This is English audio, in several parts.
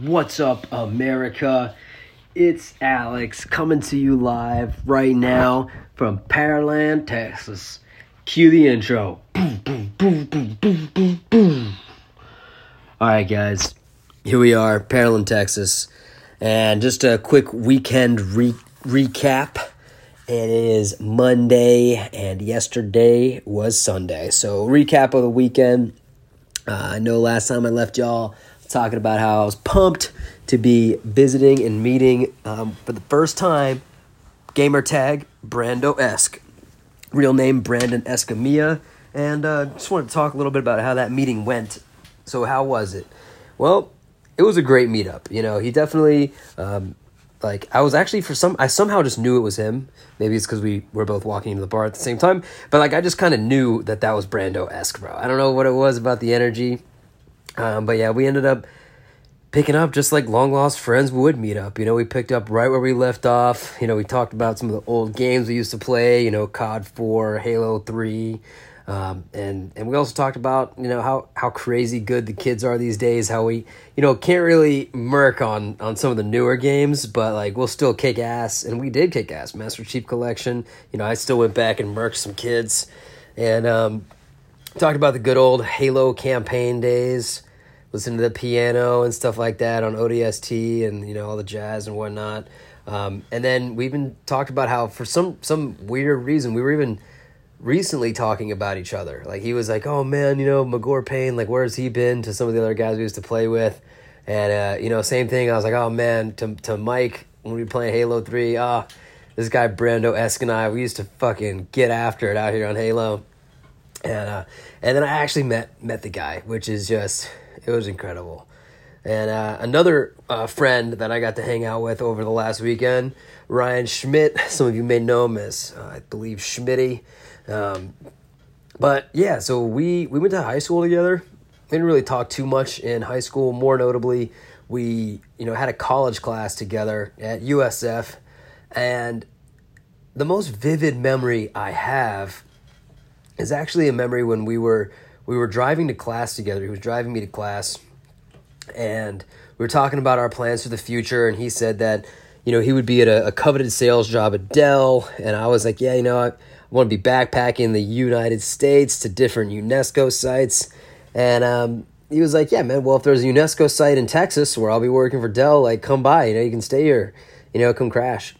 What's up, America? It's Alex coming to you live right now from Pearland, Texas. Cue the intro. Boom, boom, boom, boom, boom, boom, boom. All right, guys. Here we are, Pearland, Texas. And just a quick weekend re- recap. It is Monday, and yesterday was Sunday. So, recap of the weekend. Uh, I know last time I left y'all talking about how I was pumped to be visiting and meeting um, for the first time gamer tag Brando Esc. Real name Brandon Escamilla. And uh, just wanted to talk a little bit about how that meeting went. So, how was it? Well, it was a great meetup. You know, he definitely. Um, like I was actually for some I somehow just knew it was him. Maybe it's because we were both walking into the bar at the same time. But like I just kind of knew that that was Brando Esc, bro. I don't know what it was about the energy, um, but yeah, we ended up picking up just like long lost friends would meet up. You know, we picked up right where we left off. You know, we talked about some of the old games we used to play. You know, COD Four, Halo Three. Um, and and we also talked about you know how how crazy good the kids are these days. How we you know can't really murk on on some of the newer games, but like we'll still kick ass, and we did kick ass. Master Chief Collection. You know I still went back and murked some kids, and um, talked about the good old Halo campaign days. Listen to the piano and stuff like that on ODST, and you know all the jazz and whatnot. Um, and then we even talked about how for some some weird reason we were even recently talking about each other. Like he was like, "Oh man, you know Magor Payne, like where's he been?" To some of the other guys we used to play with, and uh, you know, same thing. I was like, "Oh man," to to Mike when we were playing Halo Three. Ah, this guy Brando Esc and I, we used to fucking get after it out here on Halo, and uh, and then I actually met met the guy, which is just it was incredible. And uh, another uh, friend that I got to hang out with over the last weekend, Ryan Schmitt. Some of you may know him as, uh, I believe, Schmitty. Um, but yeah, so we we went to high school together. We didn't really talk too much in high school. More notably, we you know had a college class together at USF, and the most vivid memory I have is actually a memory when we were we were driving to class together. He was driving me to class, and we were talking about our plans for the future. And he said that you know he would be at a, a coveted sales job at Dell, and I was like, yeah, you know. I, I want to be backpacking the United States to different UNESCO sites. And um, he was like, Yeah, man, well, if there's a UNESCO site in Texas where I'll be working for Dell, like, come by, you know, you can stay here, you know, come crash.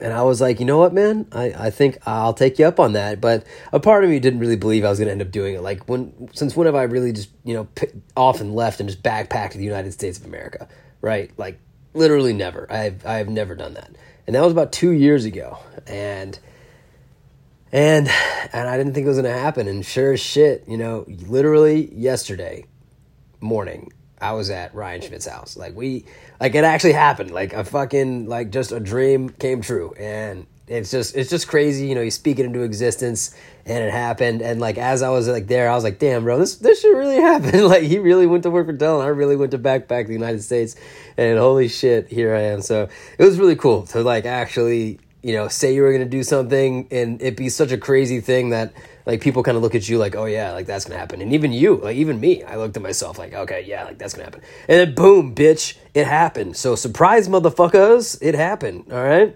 And I was like, you know what, man? I, I think I'll take you up on that. But a part of me didn't really believe I was going to end up doing it. Like, when, since when have I really just, you know, off and left and just backpacked to the United States of America, right? Like, literally never. I've, I've never done that. And that was about two years ago. And and and I didn't think it was gonna happen. And sure as shit, you know, literally yesterday morning, I was at Ryan Schmitt's house. Like we, like it actually happened. Like a fucking like just a dream came true, and it's just it's just crazy. You know, you speak it into existence, and it happened. And like as I was like there, I was like, damn, bro, this this shit really happened. like he really went to work for Dell, and I really went to backpack the United States, and holy shit, here I am. So it was really cool to like actually you know, say you were to do something and it be such a crazy thing that like people kind of look at you like, oh yeah, like that's to happen. And even you, like even me, I looked at myself like, okay, yeah, like that's to happen. And then boom, bitch, it happened. So surprise motherfuckers, it happened. All right.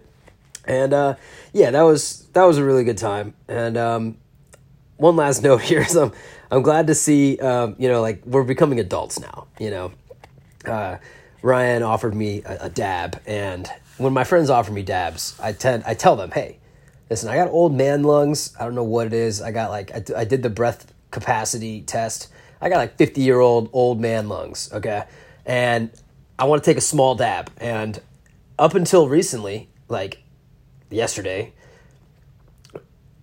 And uh, yeah, that was that was a really good time. And um, one last note here is I'm I'm glad to see um, you know like we're becoming adults now. You know, uh, Ryan offered me a, a dab, and when my friends offer me dabs, I tend I tell them, hey, listen, I got old man lungs. I don't know what it is. I got like I, I did the breath capacity test. I got like fifty year old old man lungs. Okay, and I want to take a small dab. And up until recently, like yesterday,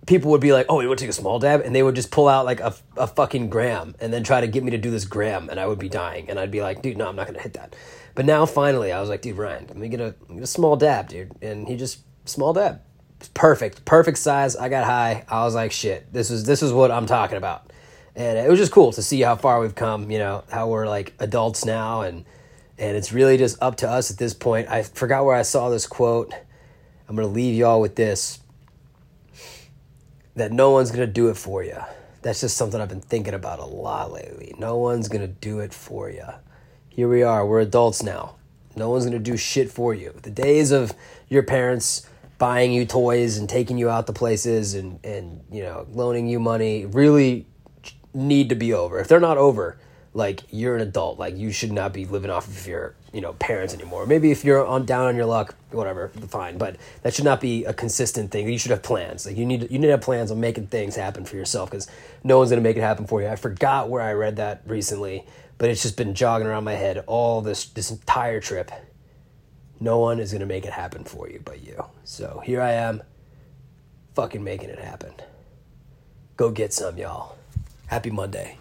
people would be like, "Oh, you want to take a small dab?" and they would just pull out like a, a fucking gram and then try to get me to do this gram, and I would be dying, and I'd be like, "Dude, no, I'm not gonna hit that." But now finally, I was like, "Dude, Ryan, let me get a, get a small dab, dude," and he just small dab, perfect, perfect size. I got high. I was like, "Shit, this is this is what I'm talking about," and it was just cool to see how far we've come. You know, how we're like adults now, and and it's really just up to us at this point. I forgot where I saw this quote. I'm gonna leave y'all with this that no one's going to do it for you. That's just something I've been thinking about a lot lately. No one's going to do it for you. here we are. We're adults now. No one's going to do shit for you. The days of your parents buying you toys and taking you out to places and, and you know, loaning you money really need to be over. If they're not over, like you're an adult. Like you should not be living off of your, you know, parents anymore. Maybe if you're on down on your luck, whatever, fine. But that should not be a consistent thing. You should have plans. Like you need you need to have plans on making things happen for yourself because no one's gonna make it happen for you. I forgot where I read that recently, but it's just been jogging around my head all this this entire trip. No one is gonna make it happen for you but you. So here I am, fucking making it happen. Go get some, y'all. Happy Monday.